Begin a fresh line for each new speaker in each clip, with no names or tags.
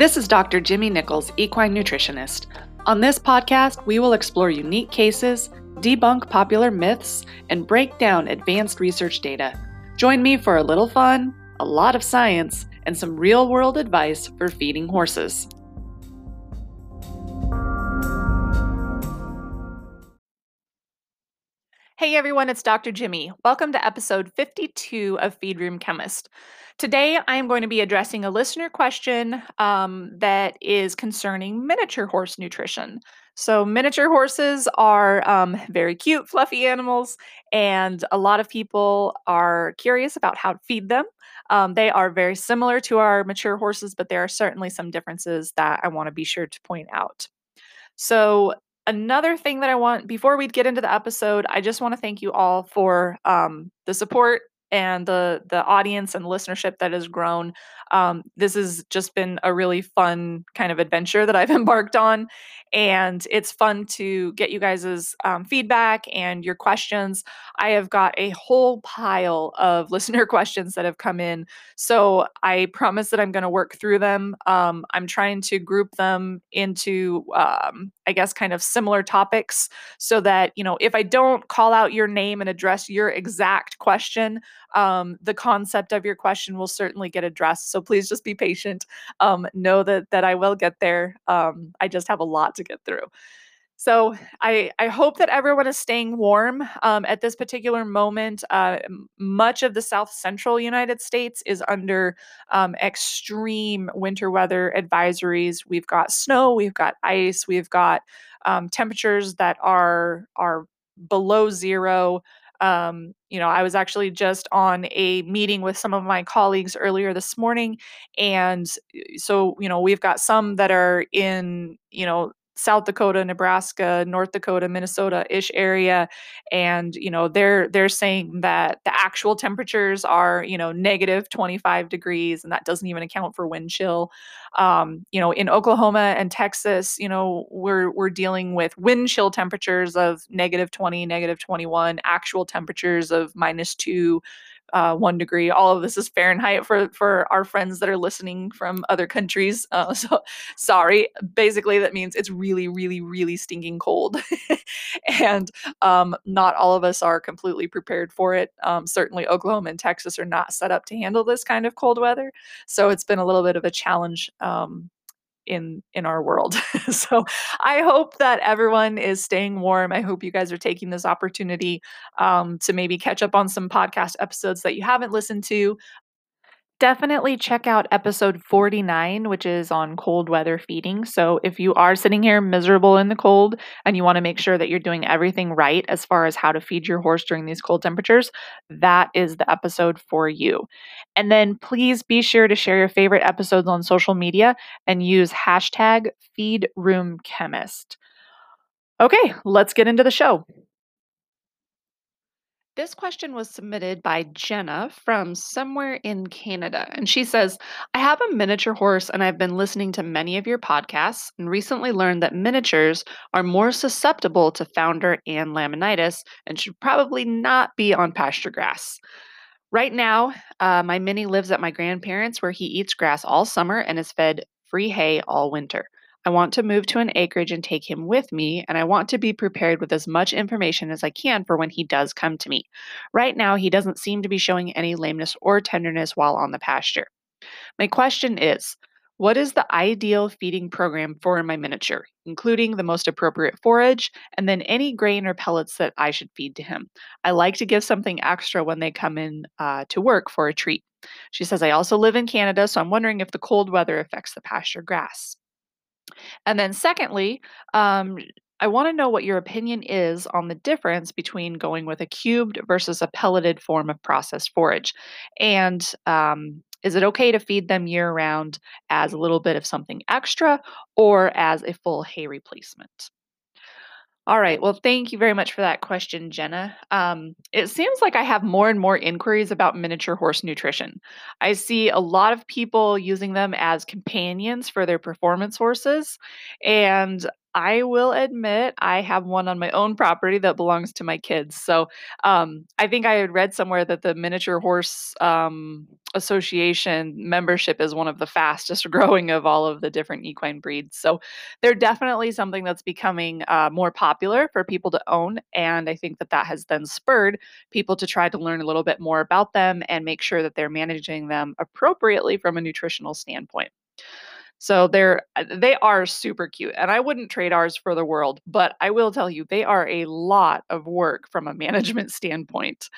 This is Dr. Jyme Nichols, equine nutritionist. On this podcast, we will explore unique cases, debunk popular myths, and break down advanced research data. Join me for a little fun, a lot of science, and some real world advice for feeding horses. Hey everyone, it's Dr. Jyme. Welcome to episode 52 of Feed Room Chemist. Today I am going to be addressing a listener question um, that is concerning miniature horse nutrition. So, miniature horses are um, very cute, fluffy animals, and a lot of people are curious about how to feed them. Um, they are very similar to our mature horses, but there are certainly some differences that I want to be sure to point out. So, another thing that I want before we get into the episode, I just want to thank you all for um, the support and the the audience and listenership that has grown. Um, this has just been a really fun kind of adventure that I've embarked on, and it's fun to get you guys' um, feedback and your questions. I have got a whole pile of listener questions that have come in, so I promise that I'm going to work through them. Um, I'm trying to group them into, um, I guess, kind of similar topics, so that you know if I don't call out your name and address your exact question, um, the concept of your question will certainly get addressed. So please just be patient. Um, know that that I will get there. Um, I just have a lot to get through. So I, I hope that everyone is staying warm um, at this particular moment. Uh, much of the south central United States is under um, extreme winter weather advisories. We've got snow, we've got ice, we've got um, temperatures that are are below zero. Um, you know, I was actually just on a meeting with some of my colleagues earlier this morning. And so, you know, we've got some that are in, you know, South Dakota, Nebraska, North Dakota, Minnesota-ish area and you know they're they're saying that the actual temperatures are you know negative 25 degrees and that doesn't even account for wind chill. Um, you know in Oklahoma and Texas, you know we're we're dealing with wind chill temperatures of negative 20, negative 21, actual temperatures of minus 2 uh, one degree. All of this is Fahrenheit for for our friends that are listening from other countries. Uh, so sorry. Basically, that means it's really, really, really stinking cold, and um, not all of us are completely prepared for it. Um, certainly, Oklahoma and Texas are not set up to handle this kind of cold weather, so it's been a little bit of a challenge. Um, in in our world. so I hope that everyone is staying warm. I hope you guys are taking this opportunity um, to maybe catch up on some podcast episodes that you haven't listened to definitely check out episode 49, which is on cold weather feeding. So, if you are sitting here miserable in the cold and you want to make sure that you're doing everything right as far as how to feed your horse during these cold temperatures, that is the episode for you. And then please be sure to share your favorite episodes on social media and use hashtag feedroomchemist. Okay, let's get into the show. This question was submitted by Jenna from somewhere in Canada. And she says, I have a miniature horse and I've been listening to many of your podcasts and recently learned that miniatures are more susceptible to founder and laminitis and should probably not be on pasture grass. Right now, uh, my mini lives at my grandparents' where he eats grass all summer and is fed free hay all winter. I want to move to an acreage and take him with me, and I want to be prepared with as much information as I can for when he does come to me. Right now, he doesn't seem to be showing any lameness or tenderness while on the pasture. My question is what is the ideal feeding program for my miniature, including the most appropriate forage and then any grain or pellets that I should feed to him? I like to give something extra when they come in uh, to work for a treat. She says, I also live in Canada, so I'm wondering if the cold weather affects the pasture grass. And then, secondly, um, I want to know what your opinion is on the difference between going with a cubed versus a pelleted form of processed forage. And um, is it okay to feed them year round as a little bit of something extra or as a full hay replacement? All right. Well, thank you very much for that question, Jenna. Um, it seems like I have more and more inquiries about miniature horse nutrition. I see a lot of people using them as companions for their performance horses. And I will admit I have one on my own property that belongs to my kids. So um, I think I had read somewhere that the miniature horse um, association membership is one of the fastest growing of all of the different equine breeds. So they're definitely something that's becoming uh, more popular for people to own. And I think that that has then spurred people to try to learn a little bit more about them and make sure that they're managing them appropriately from a nutritional standpoint. So they're uh, they are super cute and I wouldn't trade ours for the world, but I will tell you they are a lot of work from a management standpoint.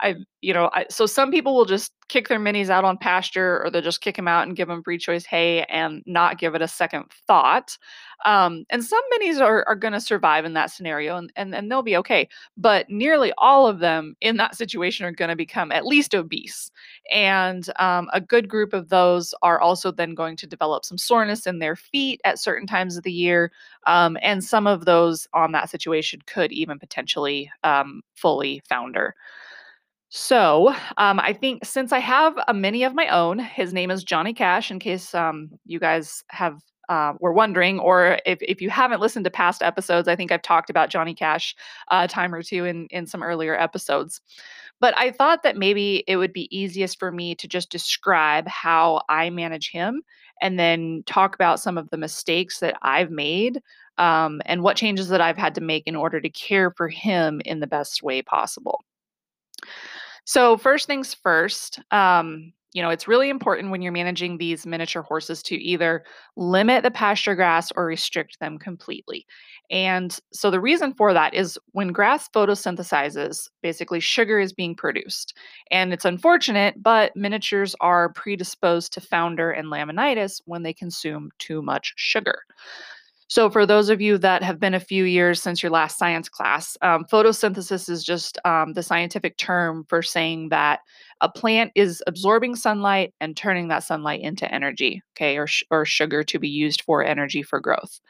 I, you know, I, so some people will just kick their minis out on pasture or they'll just kick them out and give them free choice hay and not give it a second thought. Um, and some minis are, are going to survive in that scenario and, and, and they'll be okay. But nearly all of them in that situation are going to become at least obese. And um, a good group of those are also then going to develop some soreness in their feet at certain times of the year. Um, and some of those on that situation could even potentially um, fully founder. So, um, I think since I have a mini of my own, his name is Johnny Cash, in case um, you guys have uh, were wondering, or if, if you haven't listened to past episodes, I think I've talked about Johnny Cash a time or two in, in some earlier episodes. But I thought that maybe it would be easiest for me to just describe how I manage him and then talk about some of the mistakes that I've made um, and what changes that I've had to make in order to care for him in the best way possible. So, first things first, um, you know, it's really important when you're managing these miniature horses to either limit the pasture grass or restrict them completely. And so, the reason for that is when grass photosynthesizes, basically sugar is being produced. And it's unfortunate, but miniatures are predisposed to founder and laminitis when they consume too much sugar. So, for those of you that have been a few years since your last science class, um, photosynthesis is just um, the scientific term for saying that a plant is absorbing sunlight and turning that sunlight into energy, okay, or, or sugar to be used for energy for growth.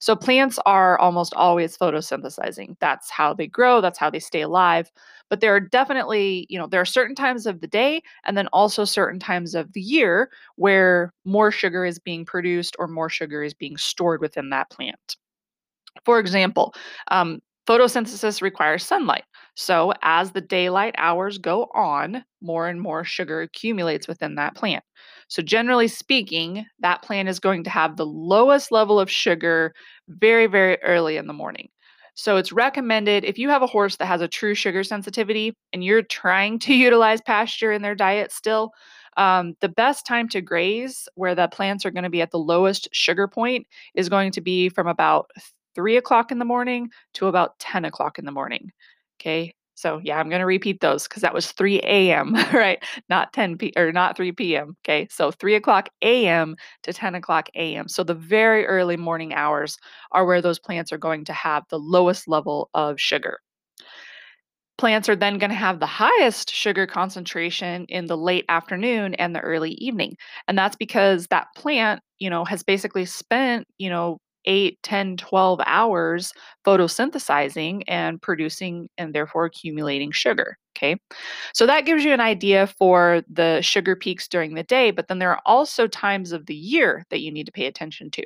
So, plants are almost always photosynthesizing. That's how they grow, that's how they stay alive. But there are definitely, you know, there are certain times of the day and then also certain times of the year where more sugar is being produced or more sugar is being stored within that plant. For example, um, photosynthesis requires sunlight. So, as the daylight hours go on, more and more sugar accumulates within that plant. So, generally speaking, that plant is going to have the lowest level of sugar very, very early in the morning. So it's recommended if you have a horse that has a true sugar sensitivity and you're trying to utilize pasture in their diet still, um, the best time to graze where the plants are going to be at the lowest sugar point is going to be from about three o'clock in the morning to about 10 o'clock in the morning. Okay. So yeah, I'm going to repeat those because that was 3 a.m. right, not 10 p or not 3 p.m. Okay, so 3 o'clock a.m. to 10 o'clock a.m. So the very early morning hours are where those plants are going to have the lowest level of sugar. Plants are then going to have the highest sugar concentration in the late afternoon and the early evening. And that's because that plant, you know, has basically spent, you know, 8, 10, 12 hours photosynthesizing and producing and therefore accumulating sugar. Okay. So that gives you an idea for the sugar peaks during the day, but then there are also times of the year that you need to pay attention to.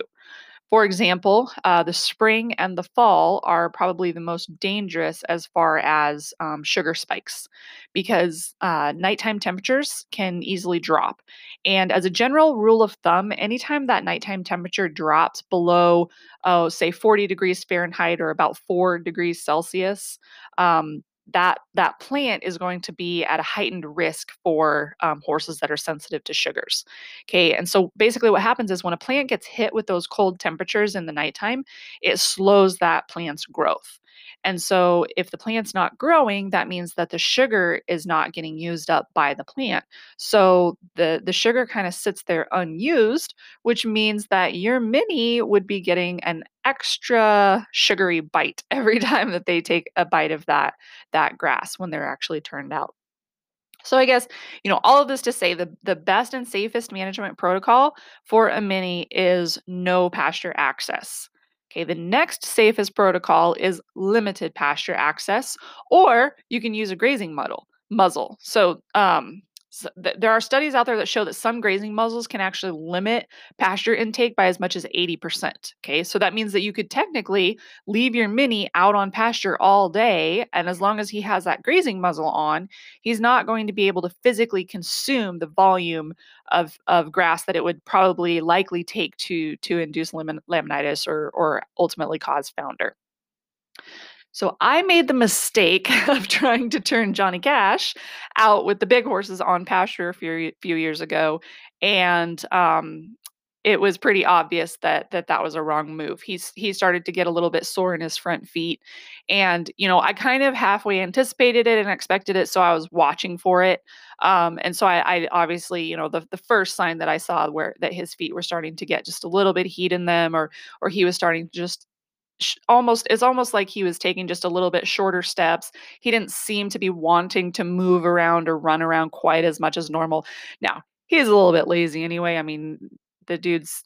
For example, uh, the spring and the fall are probably the most dangerous as far as um, sugar spikes because uh, nighttime temperatures can easily drop. And as a general rule of thumb, anytime that nighttime temperature drops below, oh, say 40 degrees Fahrenheit or about 4 degrees Celsius, um, that that plant is going to be at a heightened risk for um, horses that are sensitive to sugars. Okay, and so basically what happens is when a plant gets hit with those cold temperatures in the nighttime, it slows that plant's growth. And so if the plant's not growing, that means that the sugar is not getting used up by the plant. So the the sugar kind of sits there unused, which means that your mini would be getting an extra sugary bite every time that they take a bite of that that grass when they're actually turned out. So I guess, you know, all of this to say the the best and safest management protocol for a mini is no pasture access. Okay, the next safest protocol is limited pasture access, or you can use a grazing muddle, muzzle. So um, Th- there are studies out there that show that some grazing muzzles can actually limit pasture intake by as much as 80%. Okay, so that means that you could technically leave your mini out on pasture all day, and as long as he has that grazing muzzle on, he's not going to be able to physically consume the volume of, of grass that it would probably likely take to to induce lam- laminitis or or ultimately cause founder. So I made the mistake of trying to turn Johnny Cash out with the big horses on pasture a few, few years ago, and um, it was pretty obvious that that that was a wrong move. He's he started to get a little bit sore in his front feet, and you know I kind of halfway anticipated it and expected it, so I was watching for it. Um, and so I, I obviously you know the the first sign that I saw where that his feet were starting to get just a little bit heat in them, or or he was starting to just almost it's almost like he was taking just a little bit shorter steps. He didn't seem to be wanting to move around or run around quite as much as normal. Now, he's a little bit lazy anyway. I mean, the dude's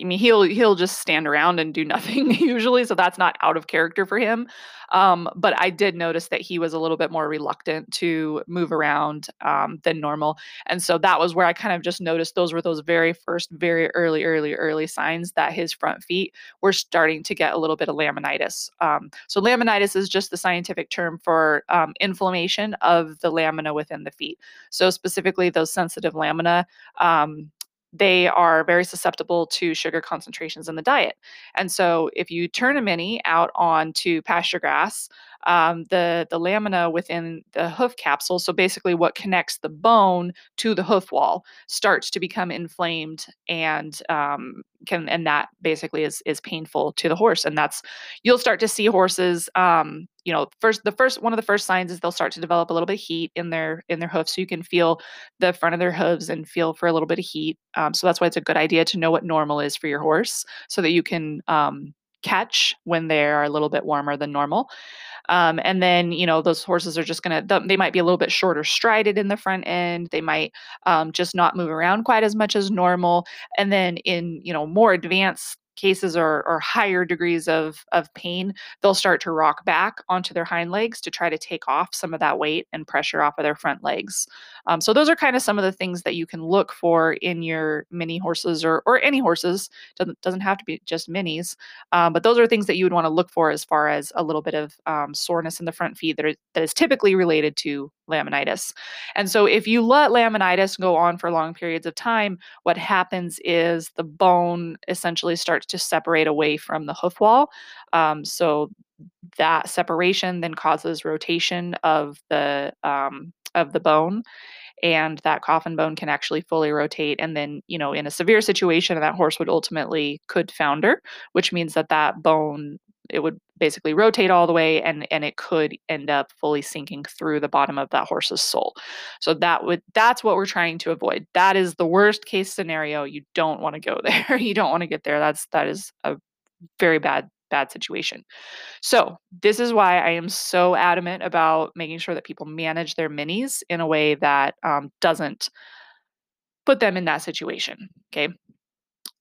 I mean, he'll he'll just stand around and do nothing usually, so that's not out of character for him. Um, but I did notice that he was a little bit more reluctant to move around um, than normal, and so that was where I kind of just noticed those were those very first, very early, early, early signs that his front feet were starting to get a little bit of laminitis. Um, so laminitis is just the scientific term for um, inflammation of the lamina within the feet. So specifically, those sensitive lamina um, they are very susceptible to sugar concentrations in the diet. And so if you turn a mini out onto pasture grass, um, the the lamina within the hoof capsule, so basically what connects the bone to the hoof wall, starts to become inflamed, and um, can and that basically is is painful to the horse. And that's you'll start to see horses. Um, you know, first the first one of the first signs is they'll start to develop a little bit of heat in their in their hoofs, so you can feel the front of their hooves and feel for a little bit of heat. Um, so that's why it's a good idea to know what normal is for your horse, so that you can um, catch when they are a little bit warmer than normal. Um, and then, you know, those horses are just to, they might be a little bit shorter strided in the front end. They might um, just not move around quite as much as normal. And then in, you know, more advanced cases or, or higher degrees of, of pain, they'll start to rock back onto their hind legs to try to take off some of that weight and pressure off of their front legs. Um, so those are kind of some of the things that you can look for in your mini horses or, or any horses. Doesn't, doesn't have to be just minis, um, but those are things that you would want to look for as far as a little bit of um, soreness in the front feet that, are, that is typically related to laminitis. And so if you let laminitis go on for long periods of time, what happens is the bone essentially starts to separate away from the hoof wall. Um, so that separation then causes rotation of the um, of the bone and that coffin bone can actually fully rotate and then you know in a severe situation that horse would ultimately could founder which means that that bone it would basically rotate all the way and and it could end up fully sinking through the bottom of that horse's sole so that would that's what we're trying to avoid. That is the worst case scenario. You don't want to go there. You don't want to get there. That's that is a very bad bad situation. So this is why i am so adamant about making sure that people manage their minis in a way that um, doesn't put them in that situation okay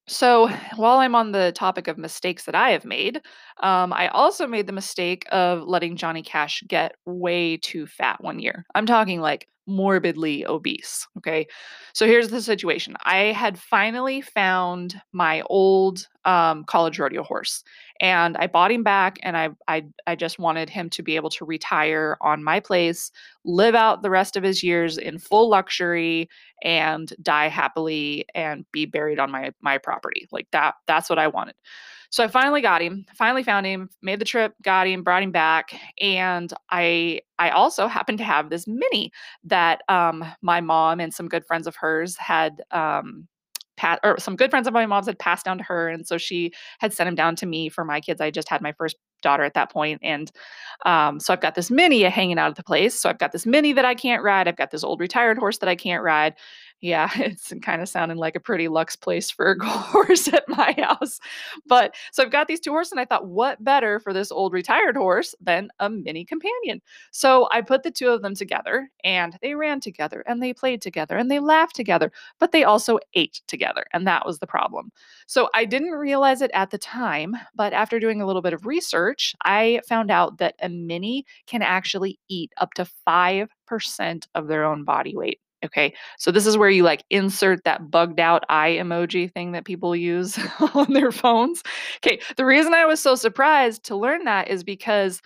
so, while I'm on the topic of mistakes that I have made, um, I also made the mistake of letting Johnny Cash get way too fat one year. I'm talking like morbidly obese. Okay. So, here's the situation I had finally found my old um, college rodeo horse, and I bought him back, and I, I, I just wanted him to be able to retire on my place, live out the rest of his years in full luxury, and die happily and be buried on my my property. Like that that's what I wanted. So I finally got him, finally found him, made the trip, got him, brought him back, and I I also happened to have this mini that um my mom and some good friends of hers had um Pat, or some good friends of my mom's had passed down to her, and so she had sent him down to me for my kids. I just had my first daughter at that point, and um, so I've got this mini hanging out at the place. So I've got this mini that I can't ride. I've got this old retired horse that I can't ride, yeah, it's kind of sounding like a pretty luxe place for a horse at my house. But so I've got these two horses, and I thought, what better for this old retired horse than a mini companion? So I put the two of them together, and they ran together, and they played together, and they laughed together, but they also ate together. And that was the problem. So I didn't realize it at the time, but after doing a little bit of research, I found out that a mini can actually eat up to 5% of their own body weight. Okay, so this is where you like insert that bugged out eye emoji thing that people use on their phones. Okay, the reason I was so surprised to learn that is because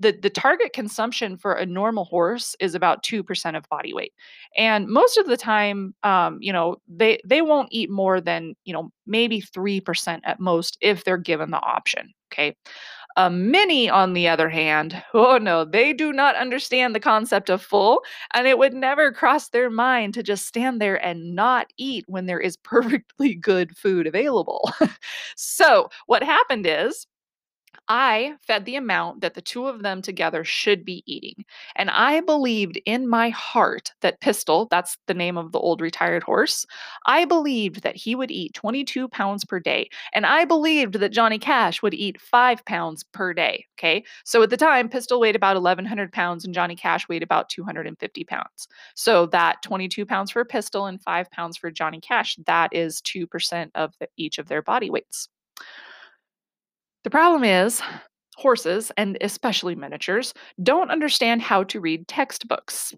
the the target consumption for a normal horse is about 2% of body weight and most of the time um, you know they they won't eat more than you know maybe 3% at most if they're given the option okay a mini on the other hand. Oh no they do not understand the concept of full and it would never cross their mind to just stand there and not eat when there is perfectly good food available. So what happened is I fed the amount that the two of them together should be eating. And I believed in my heart that Pistol, that's the name of the old retired horse, I believed that he would eat 22 pounds per day. And I believed that Johnny Cash would eat five pounds per day. Okay. So at the time, Pistol weighed about 1,100 pounds and Johnny Cash weighed about 250 pounds. So that 22 pounds for Pistol and five pounds for Johnny Cash, that is 2% of the, each of their body weights. The problem is, horses, and especially miniatures, don't understand how to read textbooks.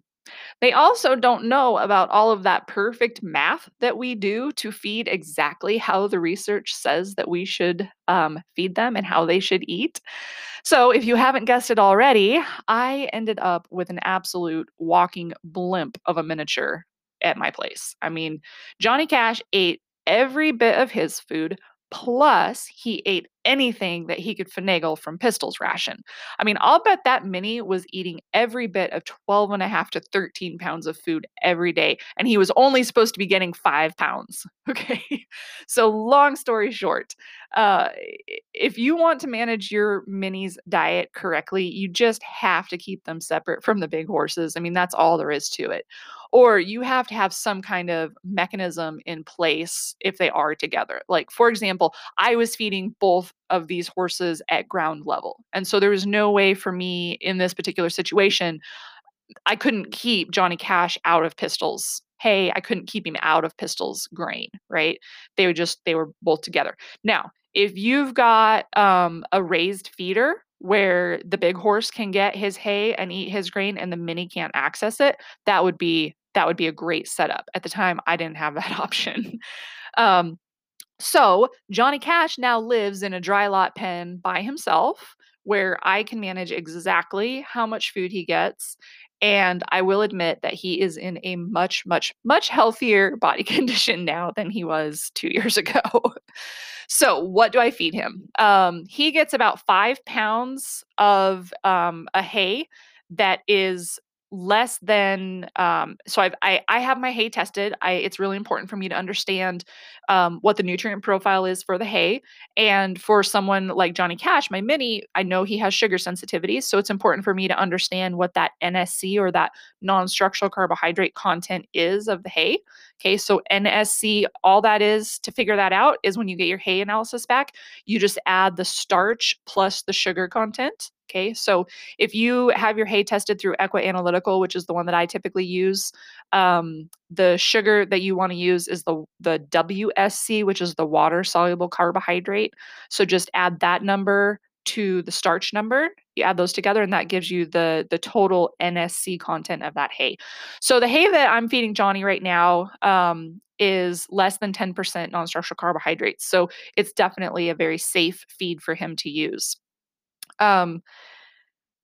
They also don't know about all of that perfect math that we do to feed exactly how the research says that we should um, feed them and how they should eat. So, if you haven't guessed it already, I ended up with an absolute walking blimp of a miniature at my place. I mean, Johnny Cash ate every bit of his food Plus, he ate anything that he could finagle from Pistol's ration. I mean, I'll bet that Mini was eating every bit of 12 and a half to 13 pounds of food every day, and he was only supposed to be getting five pounds. Okay. so, long story short, uh, if you want to manage your Mini's diet correctly, you just have to keep them separate from the big horses. I mean, that's all there is to it or you have to have some kind of mechanism in place if they are together. Like, for example, I was feeding both of these horses at ground level. And so there was no way for me in this particular situation, I couldn't keep Johnny Cash out of Pistol's. hay, I couldn't keep him out of Pistol's grain, right? They would just, they were both together. Now, if you've got um, a raised feeder where the big horse can get his hay and eat his grain and the mini can't access it, that would be that would be a great setup. At the time, I didn't have that option. um, so Johnny Cash now lives in a dry lot pen by himself where I can manage exactly how much food he gets. And I will admit that he is in a much, much, much healthier body condition now than he was two years ago. so, what do I feed him? Um, he gets about five pounds of um, a hay that is less than um, so I've, I I have my hay tested. I it's really important for me to understand um, what the nutrient profile is for the hay, and for someone like Johnny Cash, my mini, I know he has sugar sensitivities, so it's important for me to understand what that NSC or that non-structural carbohydrate content is of the hay. Okay, so NSC, all that is to figure that out is when you get your hay analysis back, you just add the starch plus the sugar content Okay, so if you have your hay tested through Equi-Analytical, which is the one that I typically use, um, the sugar that you want to use is the the WSC, which is the water soluble carbohydrate. So just add that number to the starch number. You add those together, and that gives you the the total NSC content of that hay. So the hay that I'm feeding Johnny right now um, is less than 10% non-structural carbohydrates. So it's definitely a very safe feed for him to use. Um,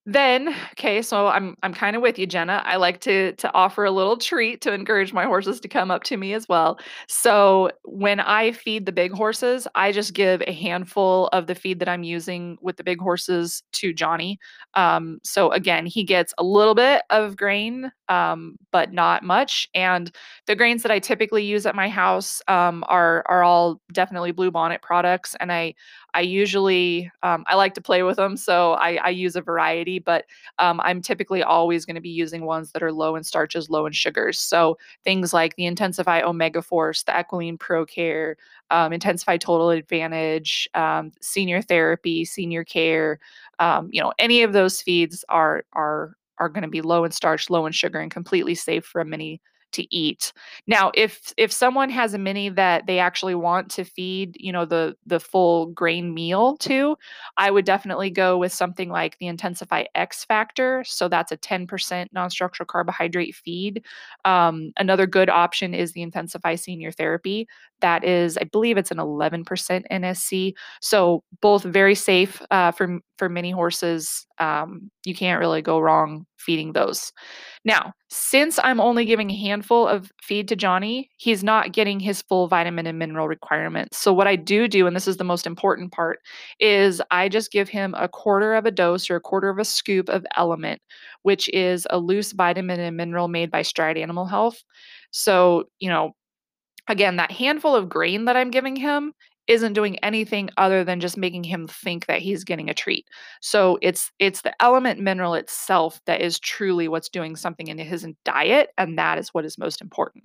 then, okay, so I'm I'm kind of with you, Jenna. I like to to offer a little treat to encourage my horses to come up to me as well. So when I feed the big horses, I just give a handful of the feed that I'm using with the big horses to Johnny. Um, so again, he gets a little bit of grain, um, but not much. And the grains that I typically use at my house um, are are all definitely bluebonnet products, and I I usually um, I like to play with them, so I, I use a variety. But um, I'm typically always going to be using ones that are low in starches, low in sugars. So things like the Intensify Omega Force, the EquiLine Pro Care, um, Intensify Total Advantage, um, Senior Therapy, Senior Care. Um, you know, any of those feeds are are are going to be low in starch, low in sugar, and completely safe for a mini to eat. Now, if if someone has a mini that they actually want to feed, you know, the the full grain meal to, I would definitely go with something like the Intensify X Factor. So that's a 10% non-structural carbohydrate feed. Um, another good option is the Intensify Senior Therapy. That is, I believe it's an 11% NSC. So both very safe uh, for for mini horses. Um, you can't really go wrong feeding those. Now, since I'm only giving a handful of feed to Johnny, he's not getting his full vitamin and mineral requirements. So, what I do do, and this is the most important part, is I just give him a quarter of a dose or a quarter of a scoop of Element, which is a loose vitamin and mineral made by Stride Animal Health. So, you know, again, that handful of grain that I'm giving him isn't doing anything other than just making him think that he's getting a treat. So it's it's the element mineral itself that is truly what's doing something in his diet and that is what is most important.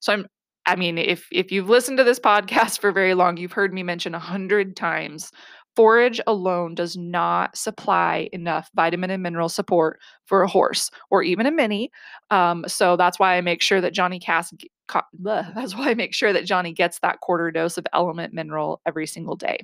So I'm I mean if if you've listened to this podcast for very long, you've heard me mention a hundred times forage alone does not supply enough vitamin and mineral support for a horse or even a mini. Um, so that's why I make sure that Johnny Cass that's why I make sure that Johnny gets that quarter dose of element mineral every single day.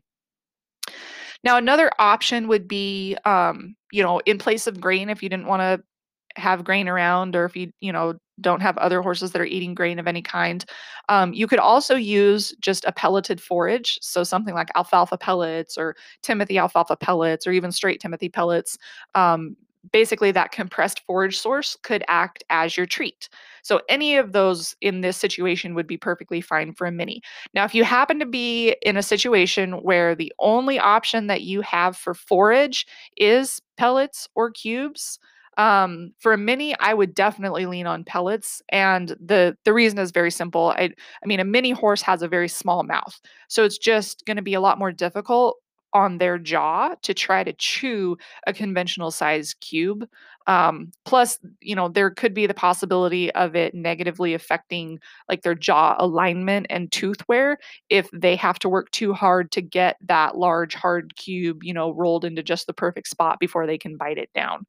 Now, another option would be, um, you know, in place of grain, if you didn't want to have grain around or if you, you know, don't have other horses that are eating grain of any kind, um, you could also use just a pelleted forage. So something like alfalfa pellets or Timothy alfalfa pellets or even straight Timothy pellets. Um, basically that compressed forage source could act as your treat. So any of those in this situation would be perfectly fine for a mini. Now, if you happen to be in a situation where the only option that you have for forage is pellets or cubes, um, for a mini, I would definitely lean on pellets, and the the reason is very simple. I I mean, a mini horse has a very small mouth, so it's just going to be a lot more difficult on their jaw to try to chew a conventional size cube. Um, plus, you know, there could be the possibility of it negatively affecting like their jaw alignment and tooth wear if they have to work too hard to get that large hard cube, you know, rolled into just the perfect spot before they can bite it down.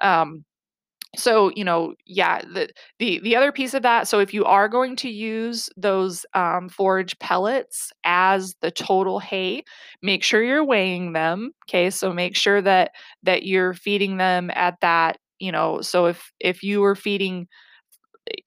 Um, so you know yeah the the the other piece of that so if you are going to use those um, forage pellets as the total hay make sure you're weighing them okay? So make sure that that you're feeding them at that you know so if if you were feeding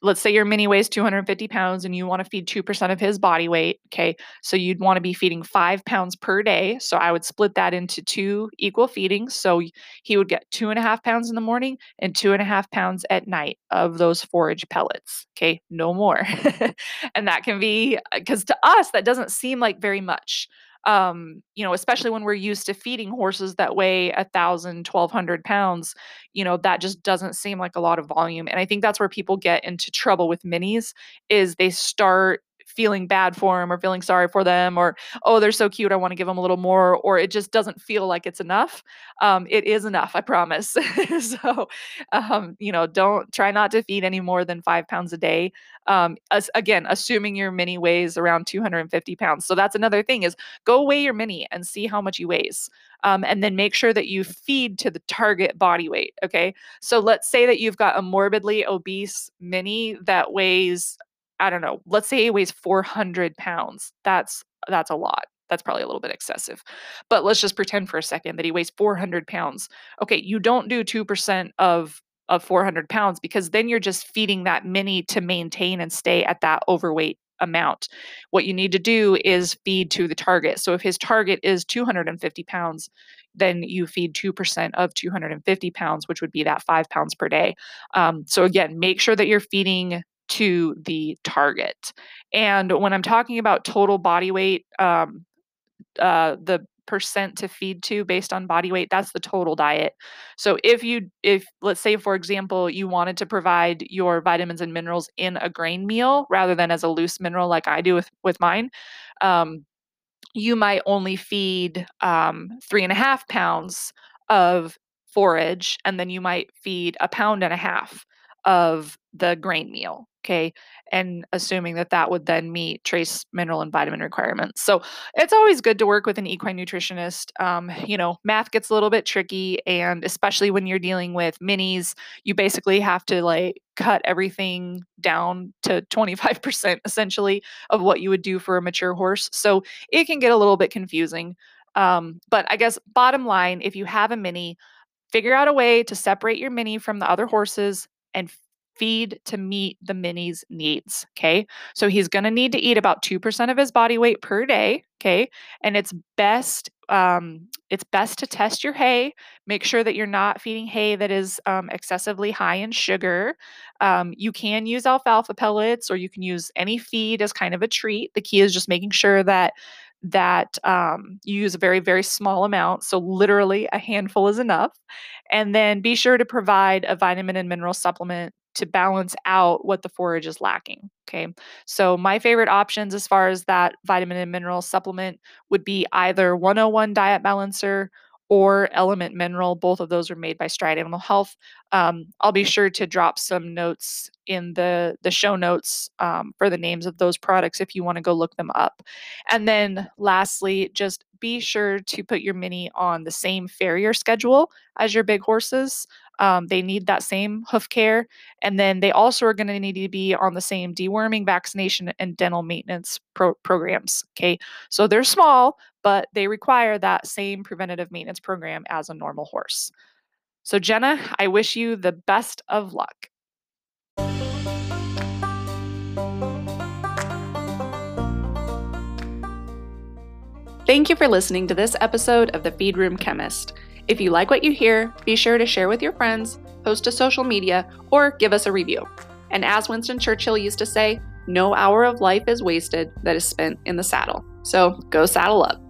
let's say your mini weighs 250 pounds and you want to feed 2% of his body weight. Okay. So you'd want to be feeding five pounds per day. So I would split that into two equal feedings. So he would get two and a half pounds in the morning and two and a half pounds at night of those forage pellets. Okay. No more. and that can be uh, because to us, that doesn't seem like very much um, you know, especially when we're used to feeding horses that weigh a thousand, twelve hundred pounds, you know, that just doesn't seem like a lot of volume. And I think that's where people get into trouble with minis is they start feeling bad for them or feeling sorry for them or oh they're so cute i want to give them a little more or it just doesn't feel like it's enough um, it is enough i promise. So um, you know don't try not to feed any more than five pounds a day um, as, again assuming your mini weighs around 250 pounds. So that's another thing is go weigh your mini and see how much he weighs um, and then make sure that you feed to the target body weight okay? So let's say that you've got a morbidly obese mini that weighs I don't know, let's say he weighs 400 pounds. That's that's a lot. That's probably a little bit excessive. But let's just pretend for a second that he weighs 400 pounds. Okay, you don't do 2% of of 400 pounds because then you're just feeding that mini to maintain and stay at that overweight amount. What you need to do is feed to the target. So if his target is 250 pounds, then you feed 2% of 250 pounds, which would be that five pounds per day. Um, so again, make sure that you're feeding to the target. And when I'm talking about total body weight, um, uh, the percent to feed to based on body weight that's the total diet so if you if let's say for example you wanted to provide your vitamins and minerals in a grain meal rather than as a loose mineral like i do with with mine um, you might only feed um, three and a half pounds of forage and then you might feed a pound and a half of the grain meal. Okay. And assuming that that would then meet trace mineral and vitamin requirements. So it's always good to work with an equine nutritionist. Um, you know, math gets a little bit tricky. And especially when you're dealing with minis, you basically have to like cut everything down to 25% essentially of what you would do for a mature horse. So it can get a little bit confusing. Um, but I guess bottom line, if you have a mini, figure out a way to separate your mini from the other horses and feed to meet the mini's needs. Okay. So he's going to need to eat about 2% of his body weight per day. Okay. And it's best, um, it's best to test your hay. Make sure that you're not feeding hay that is um, excessively high in sugar. Um, you can use alfalfa pellets or you can use any feed as kind of a treat. The key is just making sure that that um, you use a very, very small amount. So, literally, a handful is enough. And then be sure to provide a vitamin and mineral supplement to balance out what the forage is lacking. Okay. So, my favorite options as far as that vitamin and mineral supplement would be either 101 Diet Balancer or Element Mineral. Both of those are made by Stride Animal Health. Um, I'll be sure to drop some notes in the the show notes um, for the names of those products if you want to go look them up. And then lastly, just be sure to put your mini on the same farrier schedule as your big horses. Um, they need that same hoof care. And then they also are going to need to be on the same deworming, vaccination, and dental maintenance pro- programs. Okay. So they're small, but they require that same preventative maintenance program as a normal horse. So, Jenna, I wish you the best of luck. Thank you for listening to this episode of The Feed Room Chemist. If you like what you hear, be sure to share with your friends, post to social media, or give us a review. And as Winston Churchill used to say, no hour of life is wasted that is spent in the saddle. So go saddle up.